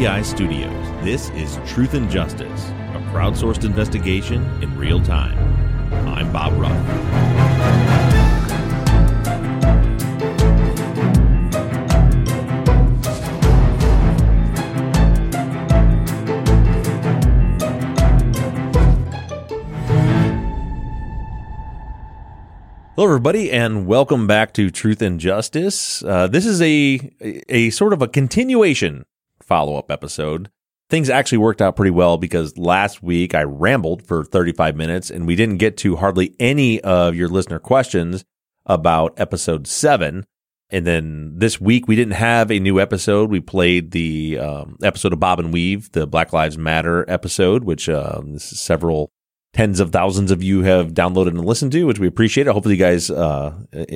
3i Studios, this is Truth and Justice, a crowdsourced investigation in real time. I'm Bob Ruff. Hello, everybody, and welcome back to Truth and Justice. Uh, this is a a sort of a continuation follow up episode. Things actually worked out pretty well because last week I rambled for 35 minutes and we didn't get to hardly any of your listener questions about episode seven. And then this week we didn't have a new episode. We played the um, episode of Bob and Weave, the Black Lives Matter episode, which um, several tens of thousands of you have downloaded and listened to, which we appreciate. Hopefully, you guys uh,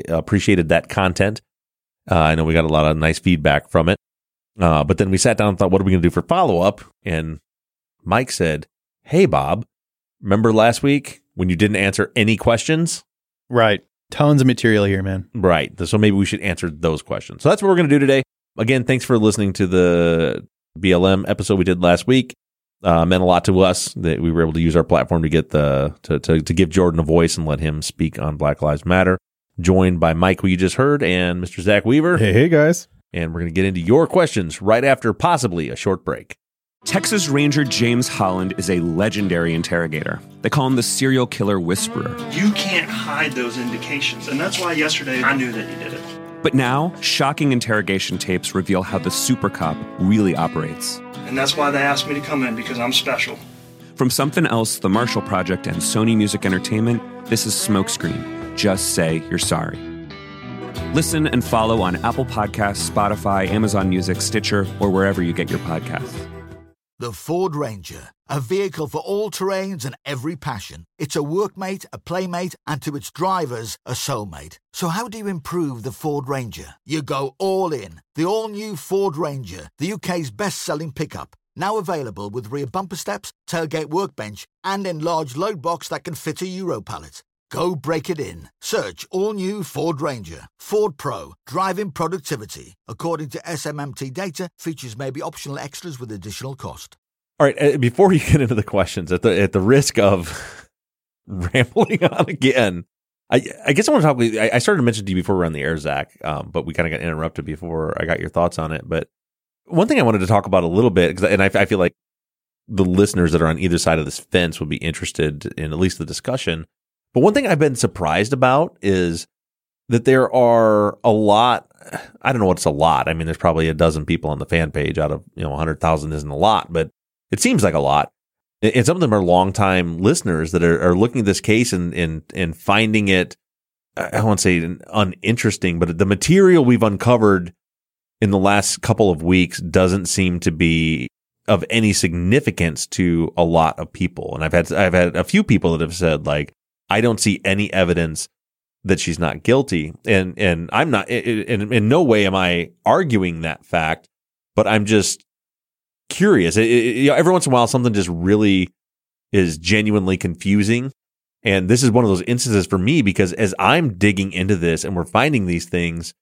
appreciated that content. Uh, I know we got a lot of nice feedback from it. Uh, but then we sat down and thought, what are we going to do for follow up? And Mike said, Hey, Bob, remember last week when you didn't answer any questions? Right. Tons of material here, man. Right. So maybe we should answer those questions. So that's what we're going to do today. Again, thanks for listening to the BLM episode we did last week uh, meant a lot to us that we were able to use our platform to get the to, to, to give Jordan a voice and let him speak on Black Lives Matter. Joined by Mike, who you just heard, and Mr. Zach Weaver. Hey, hey guys. And we're going to get into your questions right after possibly a short break. Texas Ranger James Holland is a legendary interrogator. They call him the serial killer whisperer. You can't hide those indications, and that's why yesterday I knew that he did it. But now, shocking interrogation tapes reveal how the super cop really operates. And that's why they asked me to come in, because I'm special. From Something Else, The Marshall Project, and Sony Music Entertainment, this is Smokescreen. Just say you're sorry. Listen and follow on Apple Podcasts, Spotify, Amazon Music, Stitcher, or wherever you get your podcasts. The Ford Ranger, a vehicle for all terrains and every passion. It's a workmate, a playmate, and to its drivers, a soulmate. So, how do you improve the Ford Ranger? You go all in. The all new Ford Ranger, the UK's best selling pickup. Now available with rear bumper steps, tailgate workbench, and enlarged load box that can fit a Euro pallet. Go break it in. Search all new Ford Ranger. Ford Pro. Driving productivity. According to SMMT data, features may be optional extras with additional cost. All right. Uh, before you get into the questions, at the at the risk of rambling on again, I, I guess I want to talk. I, started to mention to you before we were on the air, Zach, um, but we kind of got interrupted before I got your thoughts on it. But one thing I wanted to talk about a little bit, and I, I feel like the listeners that are on either side of this fence would be interested in at least the discussion but one thing I've been surprised about is that there are a lot. I don't know what's a lot. I mean, there's probably a dozen people on the fan page out of, you know, 100,000 isn't a lot, but it seems like a lot. And some of them are longtime listeners that are, are looking at this case and, and, and finding it, I won't say uninteresting, but the material we've uncovered in the last couple of weeks doesn't seem to be of any significance to a lot of people. And I've had, I've had a few people that have said like, I don't see any evidence that she's not guilty. And, and I'm not, in, in no way am I arguing that fact, but I'm just curious. It, it, you know, every once in a while, something just really is genuinely confusing. And this is one of those instances for me because as I'm digging into this and we're finding these things,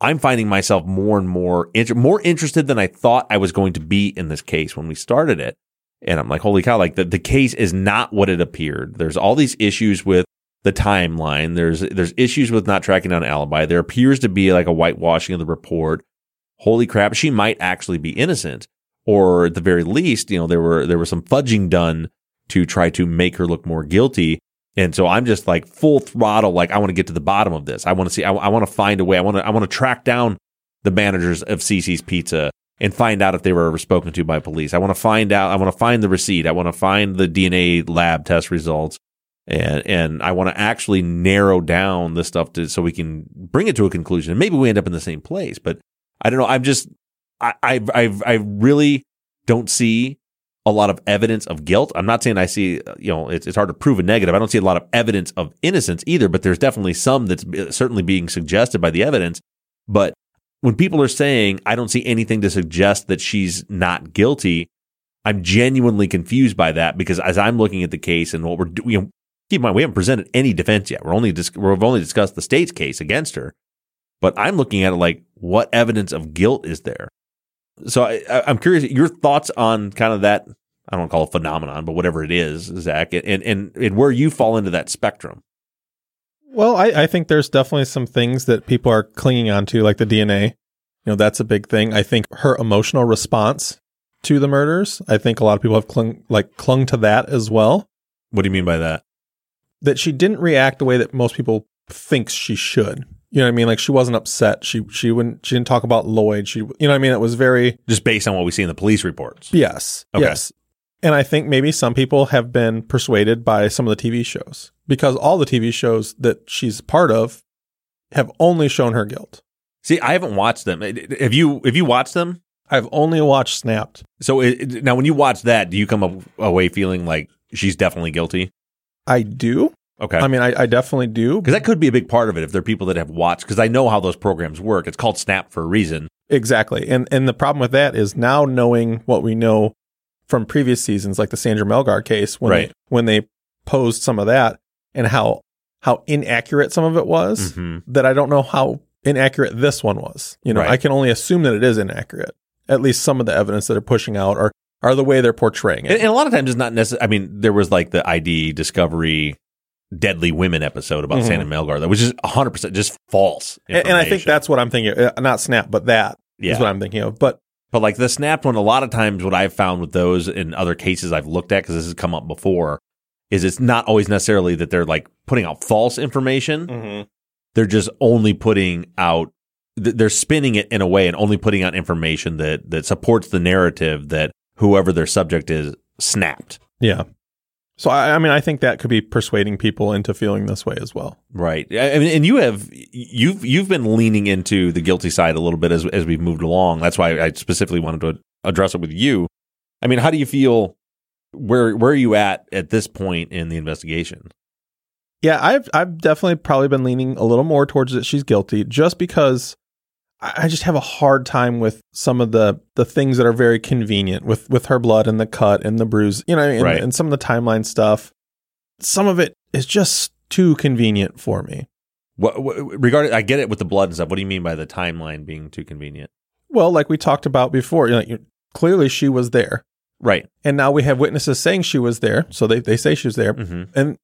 I'm finding myself more and more inter- more interested than I thought I was going to be in this case when we started it. And I'm like, holy cow, like the, the case is not what it appeared. There's all these issues with the timeline. There's, there's issues with not tracking down alibi. There appears to be like a whitewashing of the report. Holy crap. She might actually be innocent. Or at the very least, you know, there were, there was some fudging done to try to make her look more guilty. And so I'm just like full throttle. Like I want to get to the bottom of this. I want to see, I, I want to find a way. I want to, I want to track down the managers of CC's Pizza and find out if they were ever spoken to by police. I want to find out. I want to find the receipt. I want to find the DNA lab test results, and and I want to actually narrow down the stuff to so we can bring it to a conclusion. And maybe we end up in the same place, but I don't know. I'm just I I I, I really don't see a lot of evidence of guilt. I'm not saying I see, you know, it's, it's hard to prove a negative. I don't see a lot of evidence of innocence either, but there's definitely some that's certainly being suggested by the evidence. But when people are saying, I don't see anything to suggest that she's not guilty, I'm genuinely confused by that because as I'm looking at the case and what we're doing, you know, keep in mind, we haven't presented any defense yet. We're only, dis- we've only discussed the state's case against her, but I'm looking at it like, what evidence of guilt is there? So I, I'm curious your thoughts on kind of that. I don't call it phenomenon, but whatever it is, Zach, and and and where you fall into that spectrum. Well, I, I think there's definitely some things that people are clinging onto, like the DNA. You know, that's a big thing. I think her emotional response to the murders, I think a lot of people have clung like clung to that as well. What do you mean by that? That she didn't react the way that most people thinks she should. You know what I mean? Like she wasn't upset. She she wouldn't she didn't talk about Lloyd. She you know what I mean? It was very Just based on what we see in the police reports. Yes. Okay. Yes. And I think maybe some people have been persuaded by some of the TV shows because all the TV shows that she's part of have only shown her guilt. See, I haven't watched them. Have you? Have you watched them? I've only watched Snapped. So it, now, when you watch that, do you come up away feeling like she's definitely guilty? I do. Okay. I mean, I, I definitely do. Because that could be a big part of it if there are people that have watched. Because I know how those programs work. It's called Snap for a reason. Exactly. And and the problem with that is now knowing what we know from previous seasons, like the Sandra Melgar case, when Right. they, when they posed some of that and how how inaccurate some of it was, Mhm. that I don't know how inaccurate this one was. You know, Right. I can only assume that it is inaccurate. At least some of the evidence that are pushing out are are the way they're portraying it. And, and a lot of times it's not necessary. I mean, there was like the ID Discovery Deadly Women episode about Mhm. Sandra Melgar, that was just 100% just false. and, and I think that's what I'm thinking. Uh, not Snap, but that is Yeah. what I'm thinking of. But But like the snapped one, a lot of times what I've found with those in other cases I've looked at, because this has come up before, is it's not always necessarily that they're like putting out false information. Mm-hmm. They're just only putting out, th- they're spinning it in a way and only putting out information that, that supports the narrative that whoever their subject is snapped. yeah. So I, I mean, I think that could be persuading people into feeling this way as well. Right. I mean, and you have you've you've been leaning into the guilty side a little bit as as we've moved along. That's why I specifically wanted to address it with you. I mean, how do you feel? Where where are you at at this point in the investigation? Yeah, I've I've definitely probably been leaning a little more towards that she's guilty, just because I just have a hard time with some of the the things that are very convenient with with her blood and the cut and the bruise, you know, and, Right. and some of the timeline stuff. Some of it is just too convenient for me. What, what regarding? I get it with the blood and stuff. What do you mean by the timeline being too convenient? Well, like we talked about before, you know, you- clearly she was there, Right. and now we have witnesses saying she was there, so they they say she was there, hmm and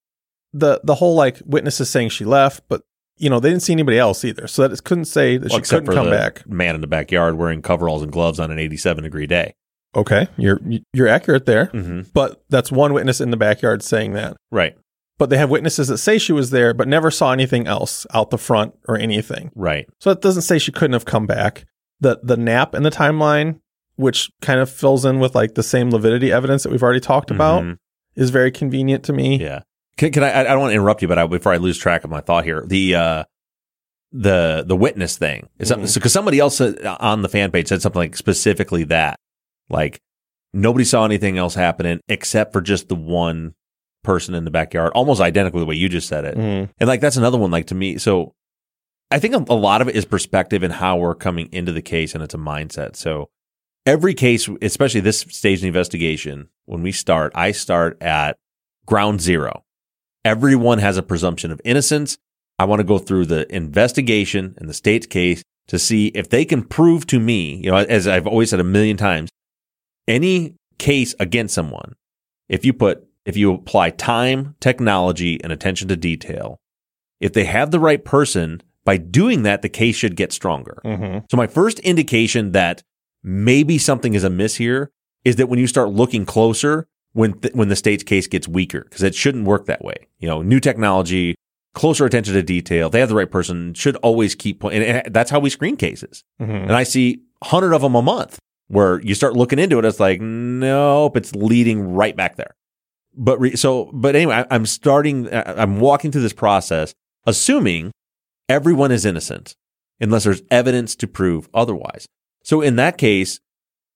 the the whole like witnesses saying she left, but you know they didn't see anybody else either, so that it couldn't say that Well, she couldn't come back. man in the backyard wearing coveralls and gloves on an 87 degree day. Okay, you're you're accurate there, hmm but that's one witness in the backyard saying that. Right. But they have witnesses that say she was there, but never saw anything else out the front or anything. Right. So that doesn't say she couldn't have come back. The the nap in the timeline, which kind of fills in with like the same lividity evidence that we've already talked about, Mhm. is very convenient to me. Yeah. Can, can I? I don't want to interrupt you, but I, before I lose track of my thought here, the uh, the the witness thing is because somebody else on the fan page said something like specifically that, like nobody saw anything else happening except for just the one person in the backyard, almost identical to the way you just said it, Mhm. and like that's another one. Like to me, so I think a, a lot of it is perspective and how we're coming into the case, and it's a mindset. So every case, especially this stage of the investigation, when we start, I start at ground zero. Everyone has a presumption of innocence. I want to go through the investigation and the state's case to see if they can prove to me, you know, as I've always said a million times, any case against someone, if you put, if you apply time, technology, and attention to detail, if they have the right person, by doing that, the case should get stronger. Mhm. So my first indication that maybe something is amiss here is that when you start looking closer, when th- when the state's case gets weaker, because it shouldn't work that way. You know, new technology, closer attention to detail. They have the right person, should always keep point. And and that's how we screen cases. Mhm. And I see hundred of them a month where you start looking into it. It's like, nope, it's leading right back there. But re- so, but anyway, I, I'm starting, I- I'm walking through this process, assuming everyone is innocent unless there's evidence to prove otherwise. So in that case,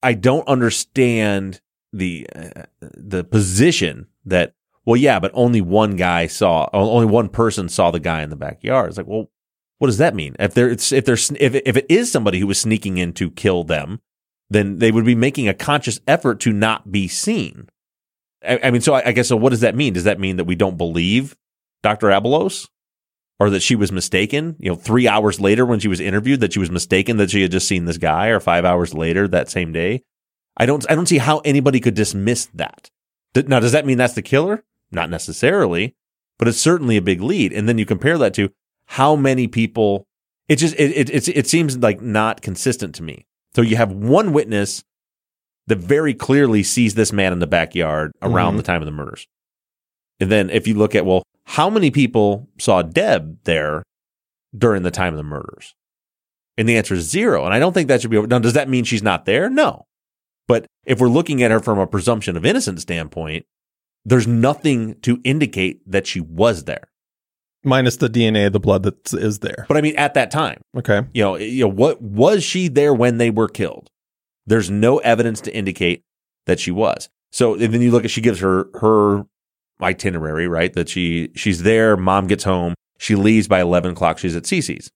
I don't understand the, uh, the position that, well, yeah, but only one guy saw, only one person saw the guy in the backyard. It's like, well, what does that mean? If there, it's, if there's, if, if it is somebody who was sneaking in to kill them, then they would be making a conscious effort to not be seen. I, I mean, so I, I guess, so what does that mean? Does that mean that we don't believe Dr. Abelos? or that she was mistaken, you know, three hours later when she was interviewed, that she was mistaken that she had just seen this guy, or five hours later that same day. I don't, I don't see how anybody could dismiss that. Now, does that mean that's the killer? Not necessarily, but it's certainly a big lead. And then you compare that to how many people. It just it it it seems like not consistent to me. So you have one witness that very clearly sees this man in the backyard around Mhm. the time of the murders. And then if you look at, well, how many people saw Deb there during the time of the murders? And the answer is zero. And I don't think that should be over. Now, does that mean she's not there? No. But if we're looking at her from a presumption of innocence standpoint, there's nothing to indicate that she was there. Minus the DNA of the blood that is there. But I mean, at that time, Okay. you know, you know, what was she there when they were killed? There's no evidence to indicate that she was. So then you look at she gives her her itinerary, right? That she she's there, mom gets home, she leaves by eleven o'clock, she's at Cece's.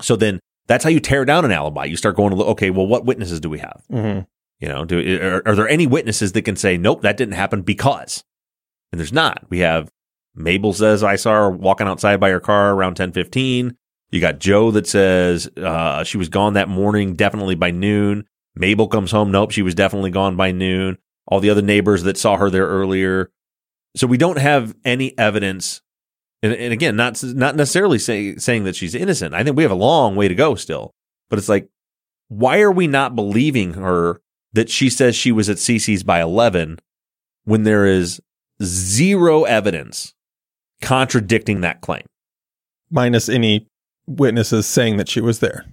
So then that's how you tear down an alibi. You start going to look, okay, well, what witnesses do we have? hmm You know, do are, are there any witnesses that can say, nope, that didn't happen because? And there's not. We have Mabel says I saw her walking outside by her car around ten fifteen. You got Joe that says uh, she was gone that morning, definitely by noon. Mabel comes home. Nope, she was definitely gone by noon. All the other neighbors that saw her there earlier. So we don't have any evidence. And, and again, not not necessarily say, saying that she's innocent. I think we have a long way to go still. But it's like, why are we not believing her that she says she was at CC's by 11 when there is zero evidence contradicting that claim? Minus any witnesses saying that she was there.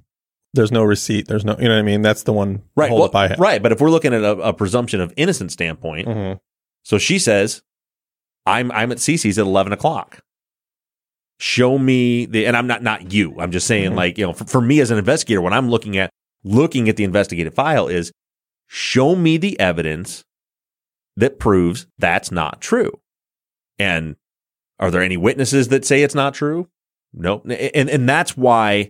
There's no receipt. There's no, you know what I mean? That's the one Right. hold well, up I have. right. But if we're looking at a, a presumption of innocent standpoint, hmm so she says, I'm, I'm at CC's at 11 o'clock. Show me the, and I'm not, not you. I'm just saying Mhm. like, you know, for, for me as an investigator, when I'm looking at, looking at the investigative file is show me the evidence that proves that's not true. And are there any witnesses that say it's not true? Nope. And, and that's why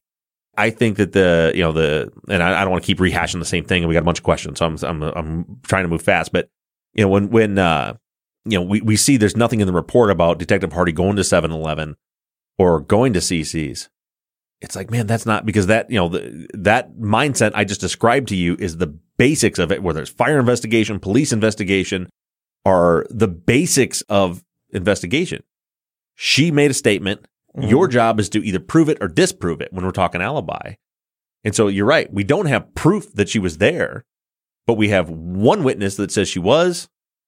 I think that the, you know, the, and I, I don't want to keep rehashing the same thing and we got a bunch of questions. So I'm, I'm, I'm trying to move fast, but you know, when, when, uh, you know, we, we see there's nothing in the report about Detective Hardy going to 7 Eleven or going to CC's. It's like, man, that's not because that, you know, the, that mindset I just described to you is the basics of it, whether it's fire investigation, police investigation, are the basics of investigation. She made a statement. Your job is to either prove it or disprove it when we're talking alibi. And so you're right. We don't have proof that she was there, but we have one witness that says she was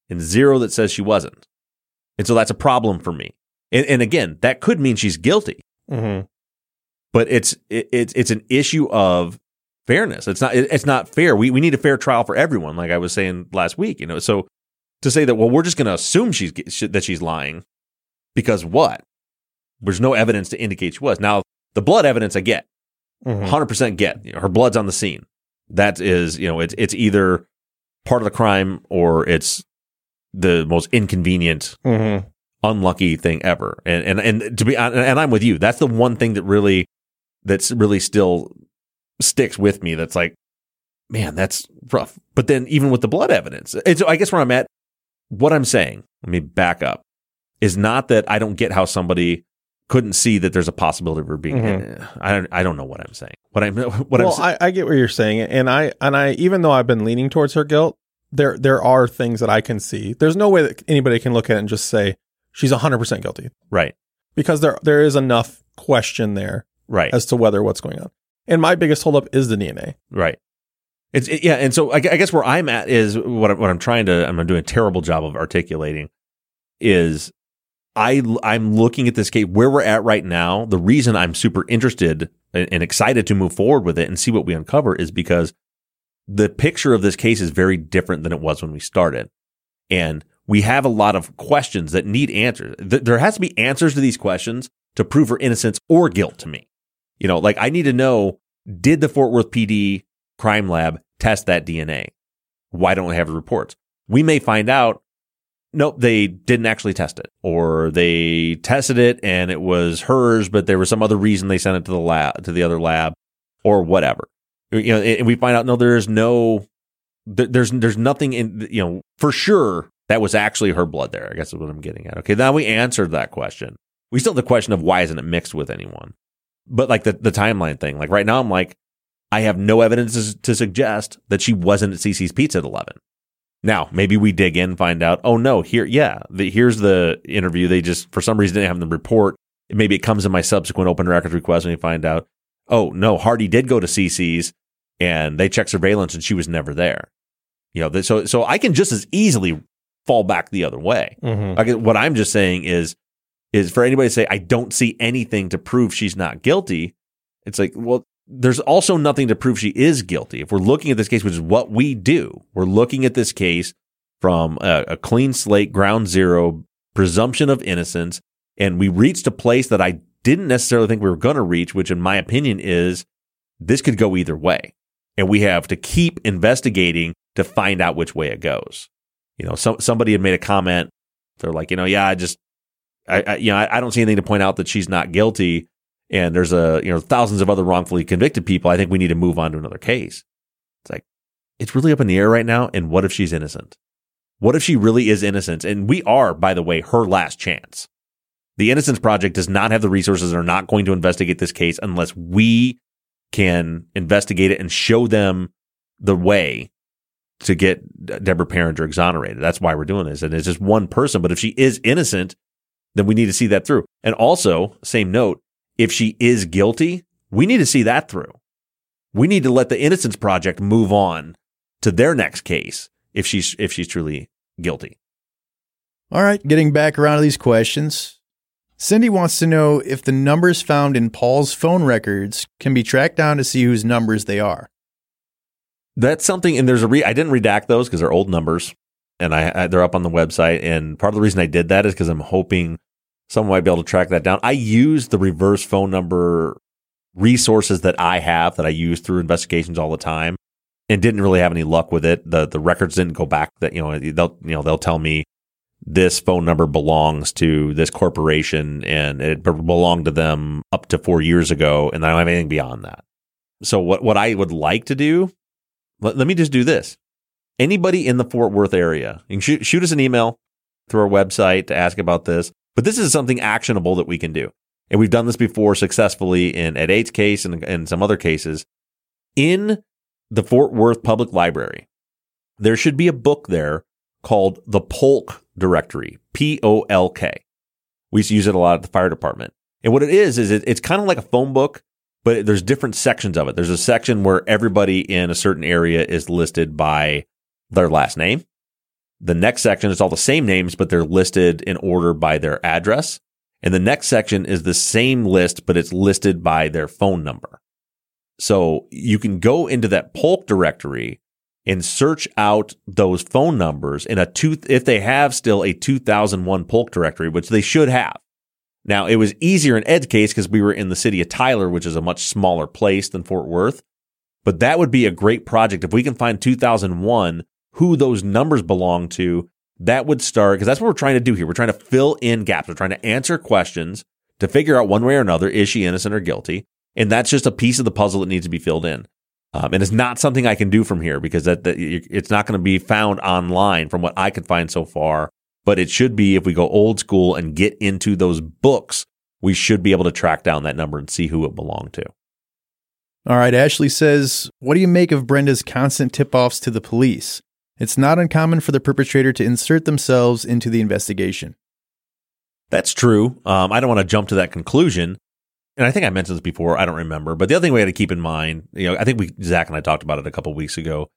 and zero that says she wasn't. And so that's a problem for me. And, and again, that could mean she's guilty, hmm but it's it, it's it's an issue of fairness. It's not it's not fair. We we need a fair trial for everyone, like I was saying last week. You know, so to say that well, we're just going to assume she's that she's lying because what? There's no evidence to indicate she was. Now the blood evidence I get, hmm hundred percent get. Her blood's on the scene. That is, you know, it's it's either part of the crime or it's the most inconvenient hmm unlucky thing ever. And and and to be and I'm with you. That's the one thing that really that's really still sticks with me. That's like, man, that's rough. But then even with the blood evidence, and so I guess where I'm at, what I'm saying, let me back up, is not that I don't get how somebody couldn't see that there's a possibility of her being. Mhm. I don't. I don't know what I'm saying. What I'm. What well, I'm. I, I get what you're saying, and I and I even though I've been leaning towards her guilt, there there are things that I can see. There's no way that anybody can look at it and just say she's 100 percent guilty right. because there there is enough question there Right. as to whether what's going on. And my biggest holdup is the DNA. Right. It's it- yeah, and so I, I guess where I'm at is what I'm, what I'm trying to I'm doing a terrible job of articulating is I I'm looking at this case where we're at right now. The reason I'm super interested and, and excited to move forward with it and see what we uncover is because the picture of this case is very different than it was when we started, and we have a lot of questions that need answers. There has to be answers to these questions to prove her innocence or guilt to me. You know, like I need to know did the Fort Worth PD crime lab test that DNA? Why don't I have the reports? We may find out, nope, they didn't actually test it, or they tested it and it was hers, but there was some other reason they sent it to the lab, to the other lab, or whatever. You know, and we find out, no, there is no, there's, there's nothing in, you know, for sure that was actually her blood there. I guess is what I'm getting at. Okay. Now we answered that question. We still have the question of why isn't it mixed with anyone? But like the, the timeline thing, like right now, I'm like, I have no evidence to, suggest that she wasn't at CC's Pizza at 11. Now, maybe we dig in, find out, oh no, here, yeah, the, here's the interview. They just, for some reason, didn't have them report. Maybe it comes in my subsequent open records request and you find out, oh no, Hardy did go to CC's and they checked surveillance and she was never there. You know, so, so I can just as easily fall back the other way. Mhm. Like, what I'm just saying is, is for anybody to say, I don't see anything to prove she's not guilty. It's like, well, there's also nothing to prove she is guilty. If we're looking at this case, which is what we do, we're looking at this case from a, a clean slate, ground zero, presumption of innocence. And we reached a place that I didn't necessarily think we were going to reach, which in my opinion is this could go either way. And we have to keep investigating to find out which way it goes. You know, some, somebody had made a comment. They're like, you know, yeah, I just, I, I you know, I, I don't see anything to point out that she's not guilty. And there's a, you know, thousands of other wrongfully convicted people. I think we need to move on to another case. It's like, it's really up in the air right now. And what if she's innocent? What if she really is innocent? And we are, by the way, her last chance. The Innocence Project does not have the resources and are not going to investigate this case unless we can investigate it and show them the way to get Deborah Pieringer exonerated. That's why we're doing this. And it's just one person. But if she is innocent, then we need to see that through. And also, same note, if she is guilty, we need to see that through. We need to let the Innocence Project move on to their next case if she's if she's truly guilty. All right, getting back around to these questions. Cindy wants to know if the numbers found in Paul's phone records can be tracked down to see whose numbers they are. That's something, and there's a re. I didn't redact those because they're old numbers, and I, I they're up on the website. And part of the reason I did that is because I'm hoping someone might be able to track that down. I use the reverse phone number resources that I have that I use through investigations all the time, and didn't really have any luck with it. the The records didn't go back. That you know they'll you know they'll tell me this phone number belongs to this corporation and it belonged to them up to four years ago, and I don't have anything beyond that. So what what I would like to do let, let me just do this. Anybody in the Fort Worth area, you can shoot, shoot us an email through our website to ask about this. But this is something actionable that we can do. And we've done this before successfully in Ed Ates' case and, and some other cases. In the Fort Worth Public Library, there should be a book there called the Polk Directory, P O L K. We used to use it a lot at the fire department. And what it is, is it, it's kind of like a phone book, but there's different sections of it. There's a section where everybody in a certain area is listed by their last name. The next section is all the same names, but they're listed in order by their address. And the next section is the same list, but it's listed by their phone number. So you can go into that Polk directory and search out those phone numbers in a two, if they have still a 2001 Polk directory, which they should have. Now, it was easier in Ed's case because we were in the city of Tyler, which is a much smaller place than Fort Worth. But that would be a great project. If we can find 2001, who those numbers belong to, that would start, because that's what we're trying to do here. We're trying to fill in gaps. We're trying to answer questions to figure out one way or another, is she innocent or guilty? And that's just a piece of the puzzle that needs to be filled in. Um, and it's not something I can do from here because that, that it's not going to be found online from what I could find so far but it should be if we go old school and get into those books, we should be able to track down that number and see who it belonged to. All right, Ashley says, What do you make of Brenda's constant tip offs to the police? It's not uncommon for the perpetrator to insert themselves into the investigation. That's true. Um, I don't want to jump to that conclusion. And I think I mentioned this before. I don't remember. But the other thing we had to keep in mind, you know, I think we, Zach and I talked about it a couple weeks ago,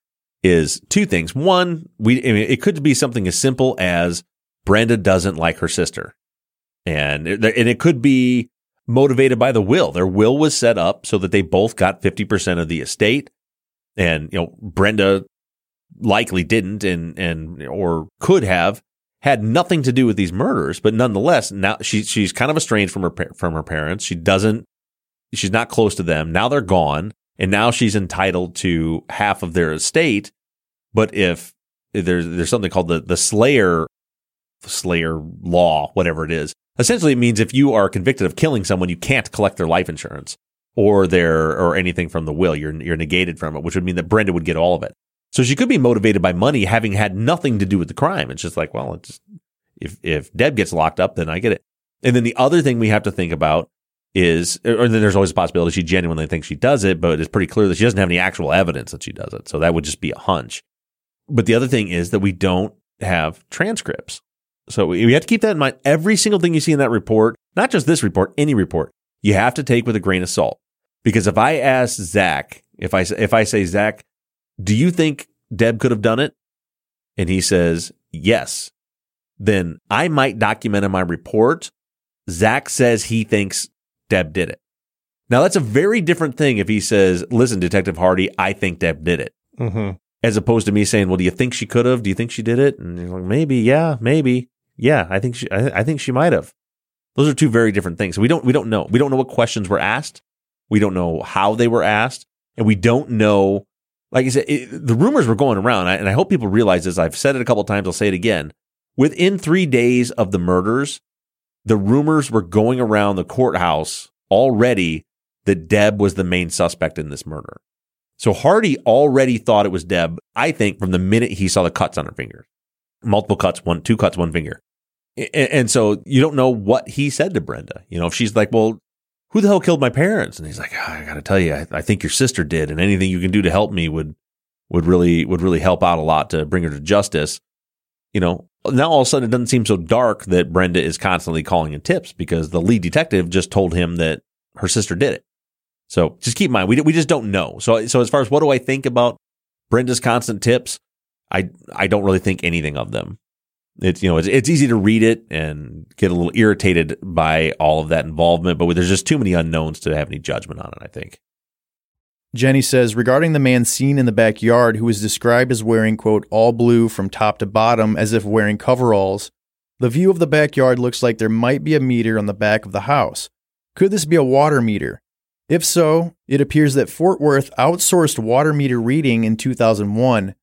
is two things. One, we, I mean, it could be something as simple as Brenda doesn't like her sister. And it, and it could be motivated by the will. Their will was set up so that they both got 50% of the estate. And, you know, Brenda likely didn't and, and, or could have had nothing to do with these murders, but nonetheless, now she, she's kind of estranged from her, from her parents. She doesn't, she's not close to them. Now they're gone and now she's entitled to half of their estate. But if there's, there's something called the, the Slayer Slayer law, whatever it is. Essentially, it means if you are convicted of killing someone, you can't collect their life insurance or their or anything from the will. You're you're negated from it, which would mean that Brenda would get all of it. So she could be motivated by money, having had nothing to do with the crime. It's just like, well, if if Deb gets locked up, then I get it. And then the other thing we have to think about is, or then there's always a possibility she genuinely thinks she does it, but it's pretty clear that she doesn't have any actual evidence that she does it. So that would just be a hunch. But the other thing is that we don't have transcripts. So we have to keep that in mind. Every single thing you see in that report, not just this report, any report, you have to take with a grain of salt. Because if I ask Zach, if I if I say Zach, do you think Deb could have done it? And he says yes, then I might document in my report. Zach says he thinks Deb did it. Now that's a very different thing if he says, "Listen, Detective Hardy, I think Deb did it," Mm-hmm. as opposed to me saying, "Well, do you think she could have? Do you think she did it?" And he's like, "Maybe, yeah, maybe, yeah. I think she, I, I think she might have." Those are two very different things. So we don't we don't know. We don't know what questions were asked. We don't know how they were asked, and we don't know. Like I said, it, the rumors were going around, and I hope people realize this. I've said it a couple times. I'll say it again. Within three days of the murders, the rumors were going around the courthouse already that Deb was the main suspect in this murder. So Hardy already thought it was Deb, I think, from the minute he saw the cuts on her finger. Multiple cuts, one, two cuts, one finger. A- And so you don't know what he said to Brenda. You know, if she's like, well, who the hell killed my parents? And he's like, "Ah, I got to tell you, I, I think your sister did, and anything you can do to help me would would really would really help out a lot to bring her to justice. You know, now all of a sudden it doesn't seem so dark that Brenda is constantly calling in tips because the lead detective just told him that her sister did it. So just keep in mind, we we just don't know. So so as far as what do I think about Brenda's constant tips, I I don't really think anything of them. It's you know it's it's easy to read it and get a little irritated by all of that involvement, but there's just too many unknowns to have any judgment on it. I think. Jenny says regarding the man seen in the backyard who was described as wearing, quote, all blue from top to bottom as if wearing coveralls, the view of the backyard looks like there might be a meter on the back of the house. Could this be a water meter? If so, it appears that Fort Worth outsourced water meter reading in 2001.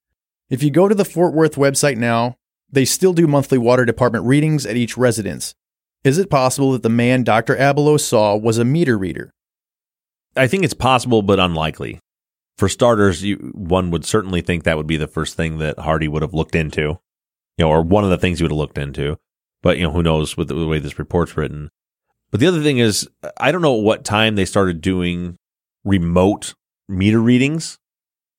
If you go to the Fort Worth website now, they still do monthly water department readings at each residence. Is it possible that the man Dr. Abelow saw was a meter reader? I think it's possible, but unlikely. For starters, you, one would certainly think that would be the first thing that Hardy would have looked into, you know, or one of the things he would have looked into. But you know, who knows with the, the way this report's written. But the other thing is, I don't know at what time they started doing remote meter readings,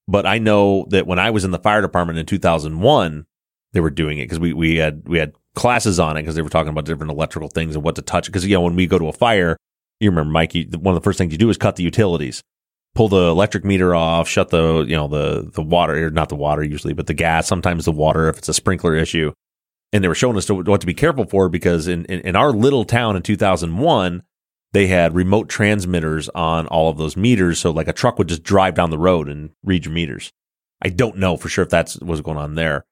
but I know that when I was in the fire department in 2001, they were doing it because we we had we had classes on it because they were talking about different electrical things and what to touch. Because you know, when we go to a fire, you remember, Mike, you, one of the first things you do is cut the utilities, pull the electric meter off, shut the, you know, the, the water, or not the water usually, but the gas, sometimes the water if it's a sprinkler issue. And they were showing us to, what to be careful for because in, in, in our little town in 2001, they had remote transmitters on all of those meters. So like a truck would just drive down the road and read your meters. I don't know for sure if that's what's going on there.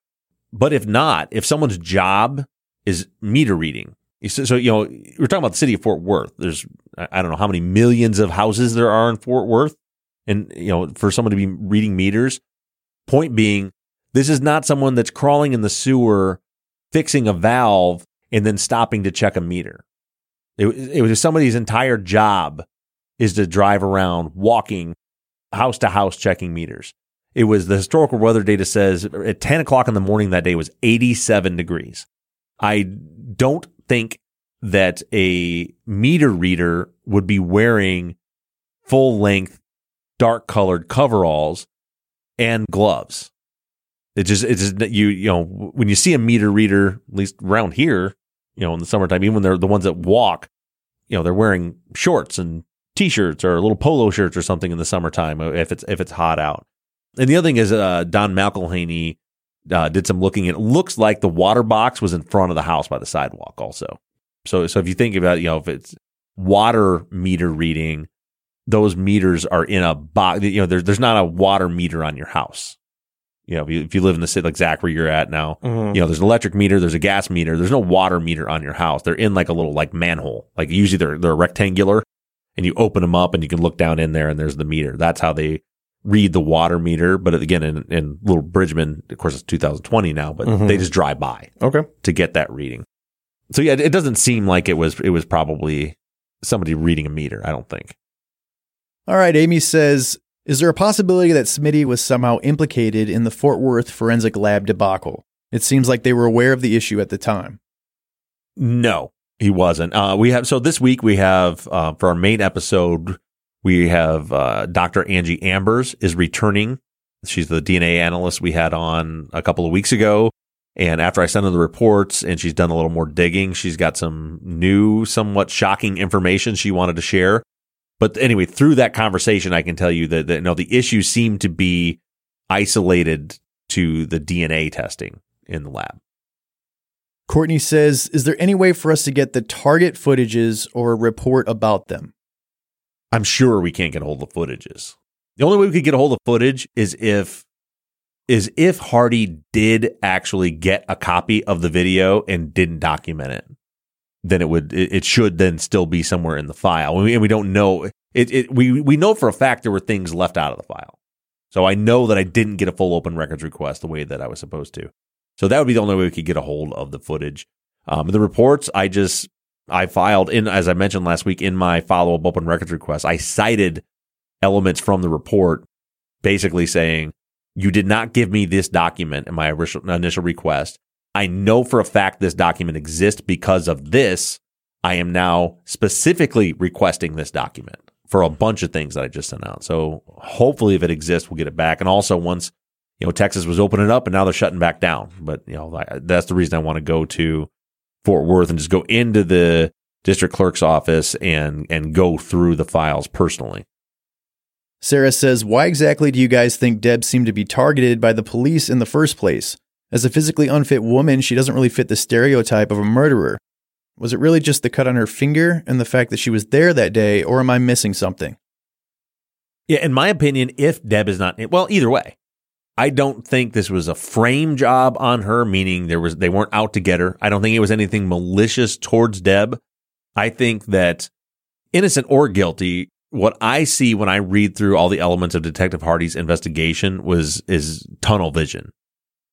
But if not, if someone's job is meter reading, so, you know, we're talking about the city of Fort Worth. There's, I I don't know how many millions of houses there are in Fort Worth. And, you know, for someone to be reading meters, point being, this is not someone that's crawling in the sewer, fixing a valve, and then stopping to check a meter. It, it was somebody's entire job is to drive around walking house to house checking meters. It was the historical weather data says at 10 o'clock in the morning that day was 87 degrees. I don't think that a meter reader would be wearing full length, dark colored coveralls and gloves. It just, it's just, you, you know, when you see a meter reader, at least around here, you know, in the summertime, even when they're the ones that walk, you know, they're wearing shorts and t-shirts or little polo shirts or something in the summertime uh, if it's, if it's hot out. And the other thing is, uh, Don McElhaney, uh, did some looking. It looks like the water box was in front of the house by the sidewalk also. So, so if you think about, you know, if it's water meter reading, those meters are in a box, you know, there's, there's not a water meter on your house. You know, if you, if you live in the city like Zach, where you're at now, Mhm. you know, there's an electric meter, there's a gas meter, there's no water meter on your house. They're in like a little like manhole. Like usually they're, they're rectangular and you open them up and you can look down in there and there's the meter. That's how they read the water meter. But again, in, in Little Bridgman, of course, it's 2020 now, but Mhm. they just drive by Okay. to get that reading. So yeah, it doesn't seem like it was it was probably somebody reading a meter. I don't think. All right, Amy says, is there a possibility that Smitty was somehow implicated in the Fort Worth forensic lab debacle? It seems like they were aware of the issue at the time. No, He wasn't. Uh, we have so this week we have uh, for our main episode we have uh, Dr. Angie Ambers is returning. She's the DNA analyst we had on a couple of weeks ago. And after I sent her the reports and she's done a little more digging, she's got some new, somewhat shocking information she wanted to share. But anyway, through that conversation, I can tell you that, that you know, the issues seem to be isolated to the DNA testing in the lab. Courtney says, Is there any way for us to get the target footages or a report about them? I'm sure we can't get a hold of the footages. The only way we could get a hold of footage is if is if Hardy did actually get a copy of the video and didn't document it. Then it would it, should then still be somewhere in the file. And we, and we don't know it, it we we know for a fact there were things left out of the file. So I know that I didn't get a full open records request the way that I was supposed to. So that would be the only way we could get a hold of the footage. Um, the reports, I just I filed in, as I mentioned last week, in my follow up open records request, I cited elements from the report basically saying, you did not give me this document in my initial request. I know for a fact this document exists because of this. I am now specifically requesting this document for a bunch of things that I just sent out. So hopefully if it exists, we'll get it back. And also once, you know, Texas was opening up and now they're shutting back down. But, you know, that's the reason I want to go to Fort Worth and just go into the district clerk's office and and go through the files personally. Sarah says, "Why exactly do you guys think Deb seemed to be targeted by the police in the first place? As a physically unfit woman, she doesn't really fit the stereotype of a murderer. Was it really just the cut on her finger and the fact that she was there that day, or am I missing something?" Yeah, in my opinion, if Deb is not well, either way, I don't think this was a frame job on her, meaning there was they weren't out to get her. I don't think it was anything malicious towards Deb. I think that innocent or guilty, what I see when I read through all the elements of Detective Hardy's investigation was is tunnel vision.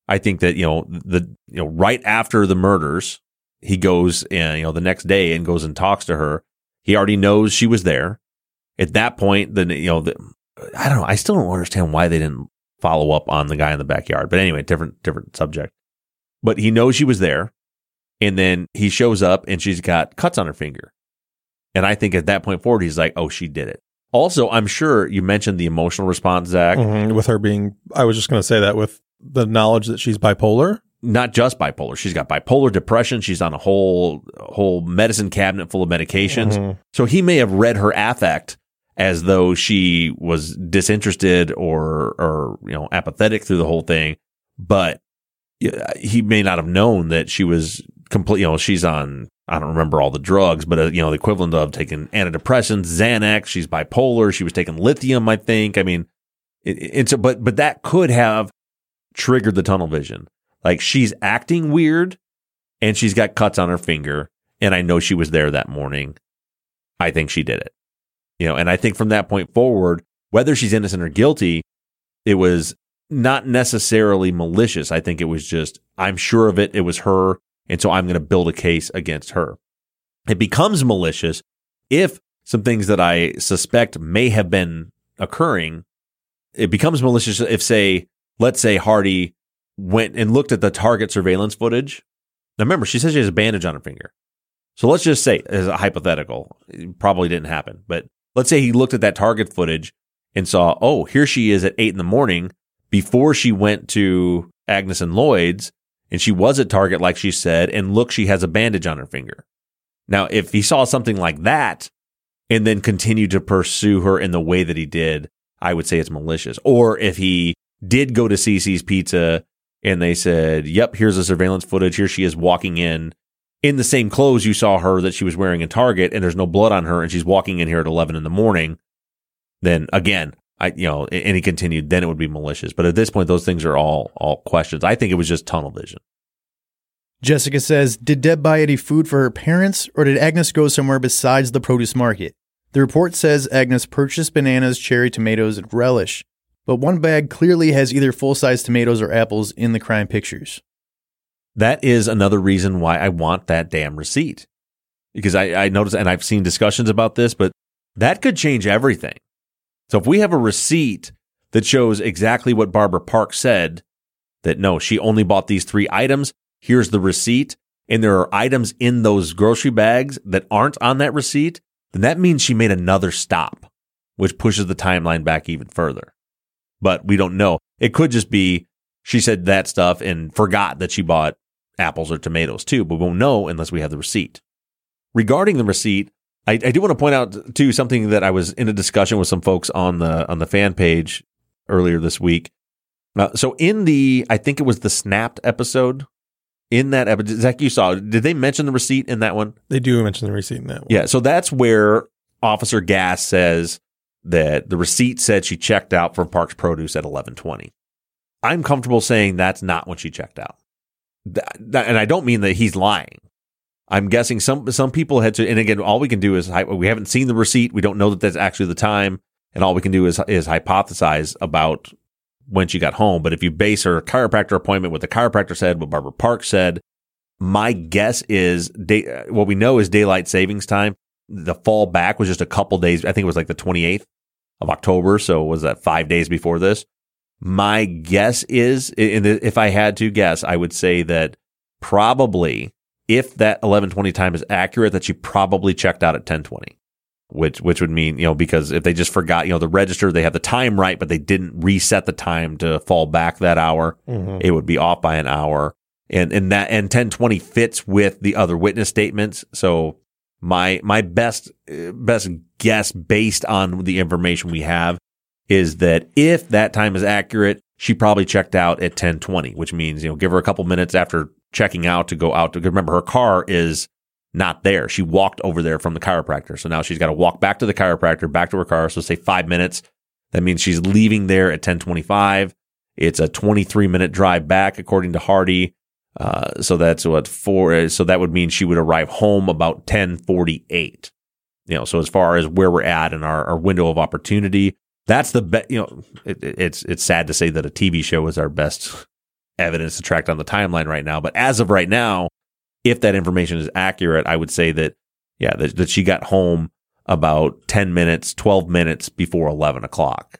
I think that, you know, the you know, right after the murders, he goes and, you know, the next day and goes and talks to her. He already knows she was there. At that point, then you know, the, I don't know. I still don't understand why they didn't follow up on the guy in the backyard. But anyway, different different subject. But he knows she was there, and then he shows up and she's got cuts on her finger. And I think at that point forward, he's like, "Oh, she did it." Also, I'm sure you mentioned the emotional response, Zach, mm-hmm. with her being. I was just going to say that with the knowledge that she's bipolar. Not just bipolar. She's got bipolar depression. She's on a whole whole medicine cabinet full of medications. Mm-hmm. So he may have read her affect as though she was disinterested or or you know apathetic through the whole thing. But he may not have known that she was complete you know she's on I don't remember all the drugs but uh, you know the equivalent of taking antidepressants Xanax she's bipolar she was taking lithium I think. I mean it, it's but but that could have triggered the tunnel vision. Like she's acting weird and she's got cuts on her finger and I know she was there that morning. I think she did it you know, and I think from that point forward, whether she's innocent or guilty, it was not necessarily malicious. I think it was just, I'm sure of it. It was her. And so I'm going to build a case against her. It becomes malicious if some things that I suspect may have been occurring. It becomes malicious if, say, let's say Hardy went and looked at the target surveillance footage. Now, remember, she says she has a bandage on her finger. So let's just say, as a hypothetical, it probably didn't happen, but Let's say he looked at that target footage and saw, oh, here she is at eight in the morning before she went to Agnes and Lloyd's and she was at Target, like she said, and look, she has a bandage on her finger. Now, if he saw something like that and then continued to pursue her in the way that he did, I would say it's malicious. Or if he did go to CC's Pizza and they said, yep, here's the surveillance footage. Here she is walking in in the same clothes you saw her that she was wearing in Target and there's no blood on her and she's walking in here at 11 in the morning, then again, I, you know, and he continued, then it would be malicious. But at this point, those things are all, all questions. I think it was just tunnel vision. Jessica says, Did Deb buy any food for her parents or did Agnes go somewhere besides the produce market? The report says Agnes purchased bananas, cherry tomatoes, and relish, but one bag clearly has either full size tomatoes or apples in the crime pictures that is another reason why I want that damn receipt. Because I, I noticed, and I've seen discussions about this, but that could change everything. So if we have a receipt that shows exactly what Barbara Park said, that no, she only bought these three items, here's the receipt, and there are items in those grocery bags that aren't on that receipt, then that means she made another stop, which pushes the timeline back even further. But we don't know. It could just be she said that stuff and forgot that she bought apples or tomatoes too, but we won't know unless we have the receipt. Regarding the receipt, I, I do want to point out too something that I was in a discussion with some folks on the on the fan page earlier this week. Uh, so in the, I think it was the snapped episode. In that episode, Zach, you saw. Did they mention the receipt in that one? They do mention the receipt in that one. Yeah. So that's where Officer Gass says that the receipt said she checked out for Parks Produce at eleven twenty. I'm comfortable saying that's not when she checked out, That- that- and I don't mean that he's lying. I'm guessing some some people had to, and again, all we can do is we haven't seen the receipt. We don't know that that's actually the time, and all we can do is is hypothesize about when she got home. But if you base her chiropractor appointment, what the chiropractor said, what Barbara Park said, my guess is day, uh, what we know is daylight savings time. The fall back was just a couple days. I think it was like the 28th of October. So was that five days before this? My guess is, if I had to guess, I would say that probably if that 1120 time is accurate, that she probably checked out at 1020 which which would mean you know because if they just forgot you know the register they have the time right but they didn't reset the time to fall back that hour Mhm. it would be off by an hour and and that and 1020 fits with the other witness statements so my my best uh, best guess based on the information we have is that if that time is accurate she probably checked out at 1020 which means you know give her a couple minutes after checking out to go out to remember her car is not there. She walked over there from the chiropractor. So now she's got to walk back to the chiropractor, back to her car. So say five minutes. That means she's leaving there at 1025. It's a 23 minute drive back, according to Hardy. Uh, so that's what four, so that would mean she would arrive home about 1048. You know, so as far as where we're at in our, our window of opportunity, that's the best, you know, it, it- it's, it's sad to say that a TV show is our best evidence to track down the timeline right now. But as of right now, if that information is accurate, I would say that, yeah, that, that she got home about 10 minutes, 12 minutes before 11 o'clock.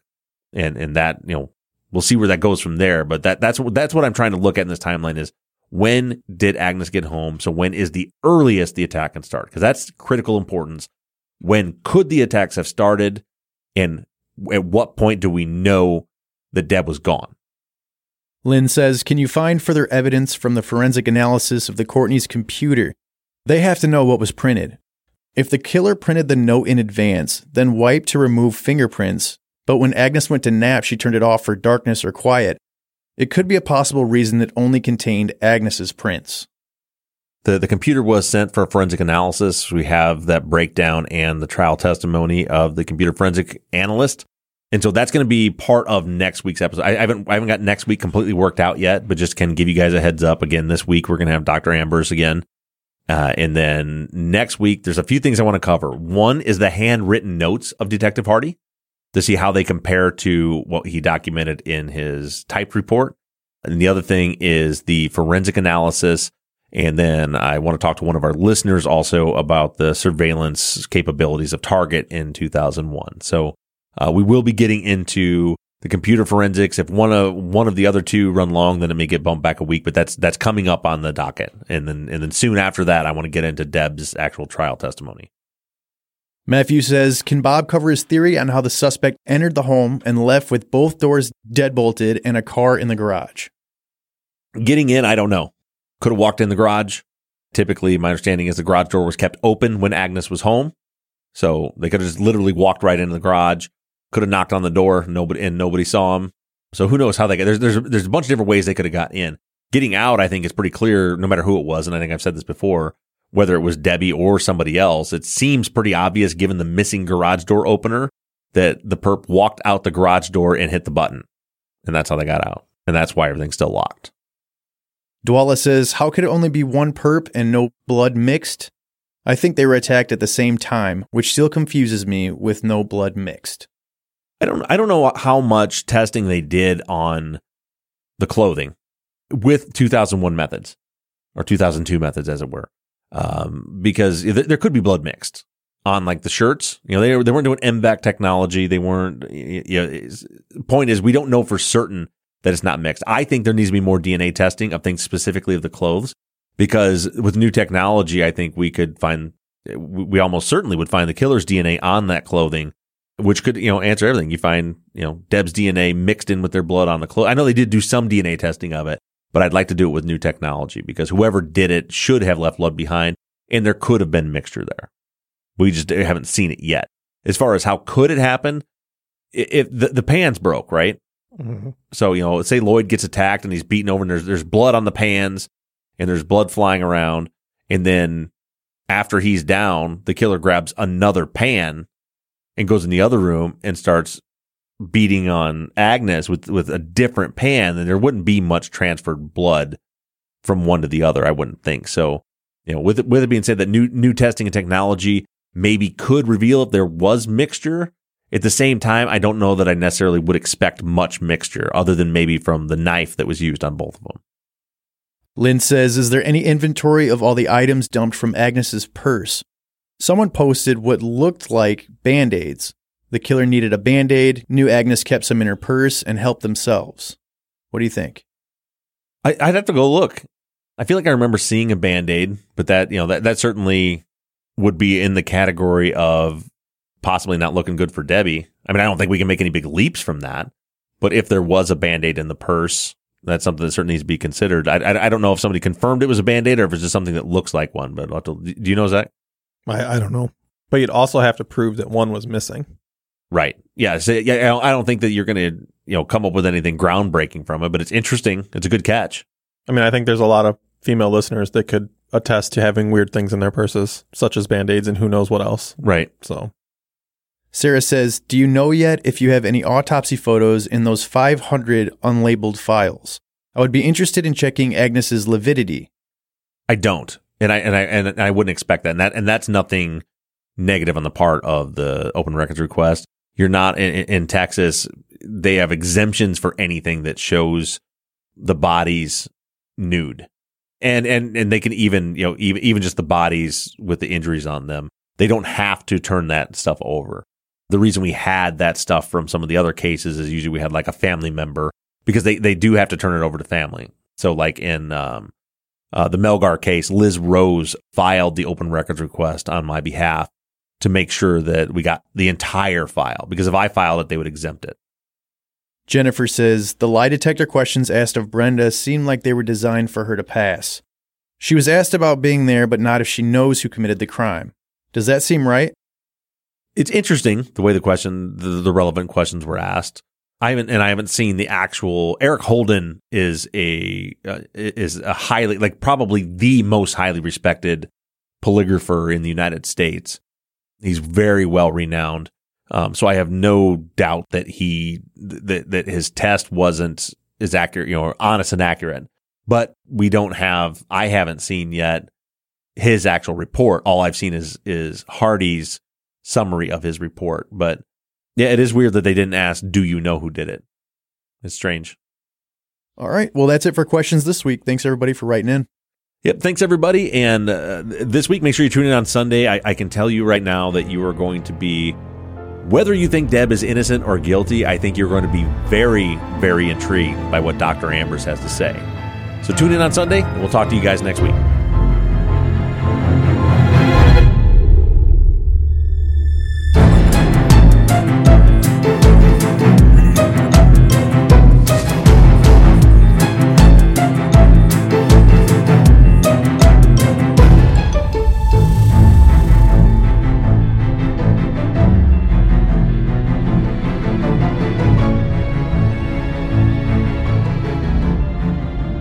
And, and that, you know, we'll see where that goes from there. But that, that's, what- that's what I'm trying to look at in this timeline is when did Agnes get home? So when is the earliest the attack can start? Cause that's critical importance. When could the attacks have started? And at what point do we know that Deb was gone? Lynn says, Can you find further evidence from the forensic analysis of the Courtney's computer? They have to know what was printed. If the killer printed the note in advance, then wiped to remove fingerprints, but when Agnes went to nap, she turned it off for darkness or quiet, it could be a possible reason it only contained Agnes's prints. The, the computer was sent for forensic analysis. We have that breakdown and the trial testimony of the computer forensic analyst. And so that's going to be part of next week's episode. I, I haven't I haven't got next week completely worked out yet, but just can give you guys a heads up. Again, this week we're going to have Dr. Ambers again. Uh, and then next week, there's a few things I want to cover. One is the handwritten notes of Detective Hardy to see how they compare to what he documented in his typed report. And the other thing is the forensic analysis. And then I want to talk to one of our listeners also about the surveillance capabilities of Target in 2001. So uh, we will be getting into the computer forensics. If one of one of the other two run long, then it may get bumped back a week. But that's that's coming up on the docket. And then and then soon after that, I want to get into Deb's actual trial testimony. Matthew says, Can Bob cover his theory on how the suspect entered the home and left with both doors deadbolted and a car in the garage? Getting in, I don't know. Could have walked in the garage. Typically, my understanding is the garage door was kept open when Agnes was home. So they could have just literally walked right into the garage, could have knocked on the door, nobody and nobody saw him. So who knows how they got there's there's there's a bunch of different ways they could have got in. Getting out, I think, is pretty clear no matter who it was, and I think I've said this before, whether it was Debbie or somebody else, it seems pretty obvious given the missing garage door opener that the perp walked out the garage door and hit the button. And that's how they got out. And that's why everything's still locked. Dwala says, How could it only be one perp and no blood mixed? I think they were attacked at the same time, which still confuses me with no blood mixed. I don't I don't know how much testing they did on the clothing with 2001 methods or 2002 methods as it were. Um, because th- there could be blood mixed on like the shirts. You know, they they weren't doing M-Vac technology. They weren't you know, point is we don't know for certain that it's not mixed. I think there needs to be more DNA testing of things specifically of the clothes because with new technology, I think we could find, we almost certainly would find the killer's DNA on that clothing, which could, you know, answer everything. You find, you know, Deb's DNA mixed in with their blood on the clothes. I know they did do some DNA testing of it, but I'd like to do it with new technology because whoever did it should have left blood behind and there could have been mixture there. We just haven't seen it yet. As far as how could it happen, if the, the pans broke, right? Mhm. So, you know, say Lloyd gets attacked and he's beaten over and there's, there's blood on the pans and there's blood flying around. And then after he's down, the killer grabs another pan and goes in the other room and starts beating on Agnes with, with a different pan. Then there wouldn't be much transferred blood from one to the other. I wouldn't think. So, you know, with it, with it being said that new, new testing and technology maybe could reveal if there was mixture. At the same time, I don't know that I necessarily would expect much mixture other than maybe from the knife that was used on both of them. Lynn says, Is there any inventory of all the items dumped from Agnes's purse? Someone posted what looked like band aids. The killer needed a band aid, knew Agnes kept some in her purse, and helped themselves. What do you think? I, I'd have to go look. I feel like I remember seeing a band aid, but that you know that that certainly would be in the category of possibly not looking good for Debbie. I mean, I don't think we can make any big leaps from that. But if there was a band aid in the purse, that's something that certainly needs to be considered. I, I, I don't know if somebody confirmed it was a band aid or if it's just something that looks like one. But I'll to, do you know Zach? I, I don't know. But you'd also have to prove that one was missing. Right. Yeah. So, yeah. I don't, I don't think that you're going to you know come up with anything groundbreaking from it, but it's interesting. It's a good catch. I mean, I think there's a lot of female listeners that could attest to having weird things in their purses, such as band aids and who knows what else. Right. So, Sarah says, Do you know yet if you have any autopsy photos in those 500 unlabeled files? I would be interested in checking Agnes's lividity. I don't, and I and I and I wouldn't expect that. And that and that's nothing negative on the part of the open records request. You're not in, in Texas. They have exemptions for anything that shows the bodies nude, and and and they can even you know even even just the bodies with the injuries on them. They don't have to turn that stuff over. The reason we had that stuff from some of the other cases is usually we had like a family member because they they do have to turn it over to family. So like in um, uh, the Melgar case, Liz Rose filed the open records request on my behalf to make sure that we got the entire file because if I filed it, they would exempt it. Jennifer says, The lie detector questions asked of Brenda seemed like they were designed for her to pass. She was asked about being there, but not if she knows who committed the crime. Does that seem right? It's interesting the way the question, the, the relevant questions were asked. I haven't, and I haven't seen the actual. Eric Holden is a uh, is a highly, like probably the most highly respected polygrapher in the United States. He's very well renowned. Um, so I have no doubt that he that that his test wasn't as accurate, you know, honest and accurate. But we don't have. I haven't seen yet his actual report. All I've seen is is Hardy's summary of his report. But yeah, it is weird that they didn't ask, "Do you know who did it?" It's strange. All right. Well, that's it for questions this week. Thanks everybody for writing in. Yep. Thanks, everybody. And uh, this week, make sure you tune in on Sunday. I, I can tell you right now that you are going to be, whether you think Deb is innocent or guilty, I think you're going to be very, very intrigued by what Dr. Ambers has to say. So tune in on Sunday, and we'll talk to you guys next week.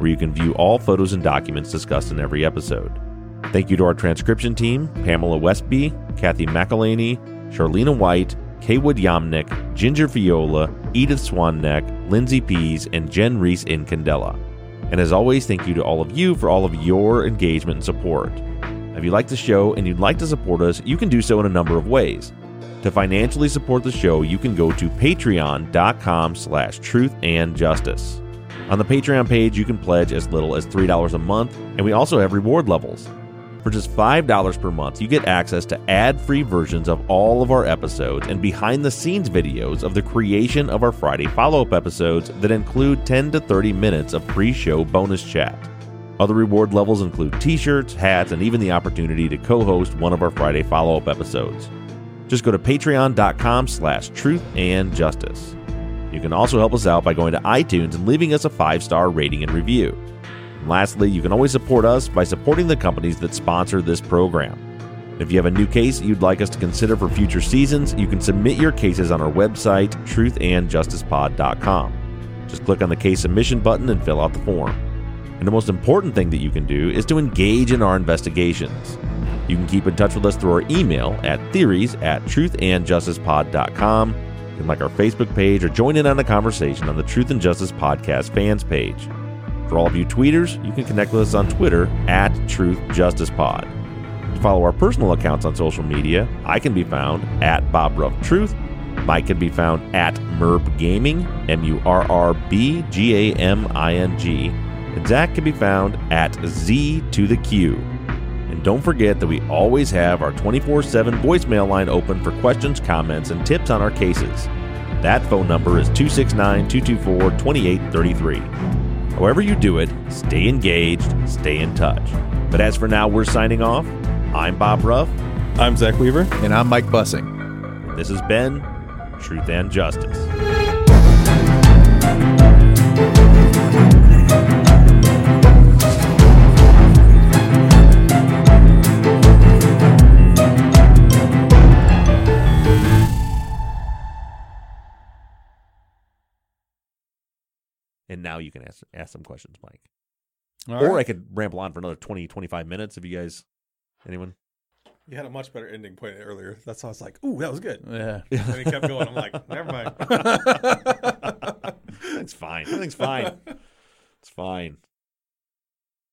where you can view all photos and documents discussed in every episode. Thank you to our transcription team Pamela Westby, Kathy McElhaney, Charlena White, Kaywood Yamnick, Ginger Viola, Edith Swanneck, Lindsay Pease, and Jen Reese in Candela. And as always, thank you to all of you for all of your engagement and support. If you like the show and you'd like to support us, you can do so in a number of ways. To financially support the show, you can go to patreon.com slash truth and justice. On the Patreon page, you can pledge as little as $3 a month, and we also have reward levels. For just $5 per month, you get access to ad free versions of all of our episodes and behind the scenes videos of the creation of our Friday follow up episodes that include 10 to 30 minutes of pre show bonus chat. Other reward levels include t shirts, hats, and even the opportunity to co host one of our Friday follow up episodes. Just go to patreon.com slash truth and justice. You can also help us out by going to iTunes and leaving us a five star rating and review. And lastly, you can always support us by supporting the companies that sponsor this program. If you have a new case you'd like us to consider for future seasons, you can submit your cases on our website, truthandjusticepod.com. Just click on the case submission button and fill out the form. And the most important thing that you can do is to engage in our investigations. You can keep in touch with us through our email at theories at truthandjusticepod.com. Like our Facebook page or join in on the conversation on the Truth and Justice Podcast fans page. For all of you tweeters, you can connect with us on Twitter at Truth Justice Pod. To follow our personal accounts on social media, I can be found at Bob Ruff Truth. Mike can be found at Murrb Gaming, M U R R B G A M I N G. And Zach can be found at Z to the Q. And don't forget that we always have our 24 7 voicemail line open for questions, comments, and tips on our cases. That phone number is 269 224 2833. However, you do it, stay engaged, stay in touch. But as for now, we're signing off. I'm Bob Ruff. I'm Zach Weaver. And I'm Mike Bussing. This has been Truth and Justice. And now you can ask ask some questions, Mike. or I could ramble on for another 20, 25 minutes if you guys, anyone. You had a much better ending point earlier. That's why I was like, ooh, that was good. Yeah. And he kept going. I'm like, never mind. It's fine. Everything's fine. It's fine.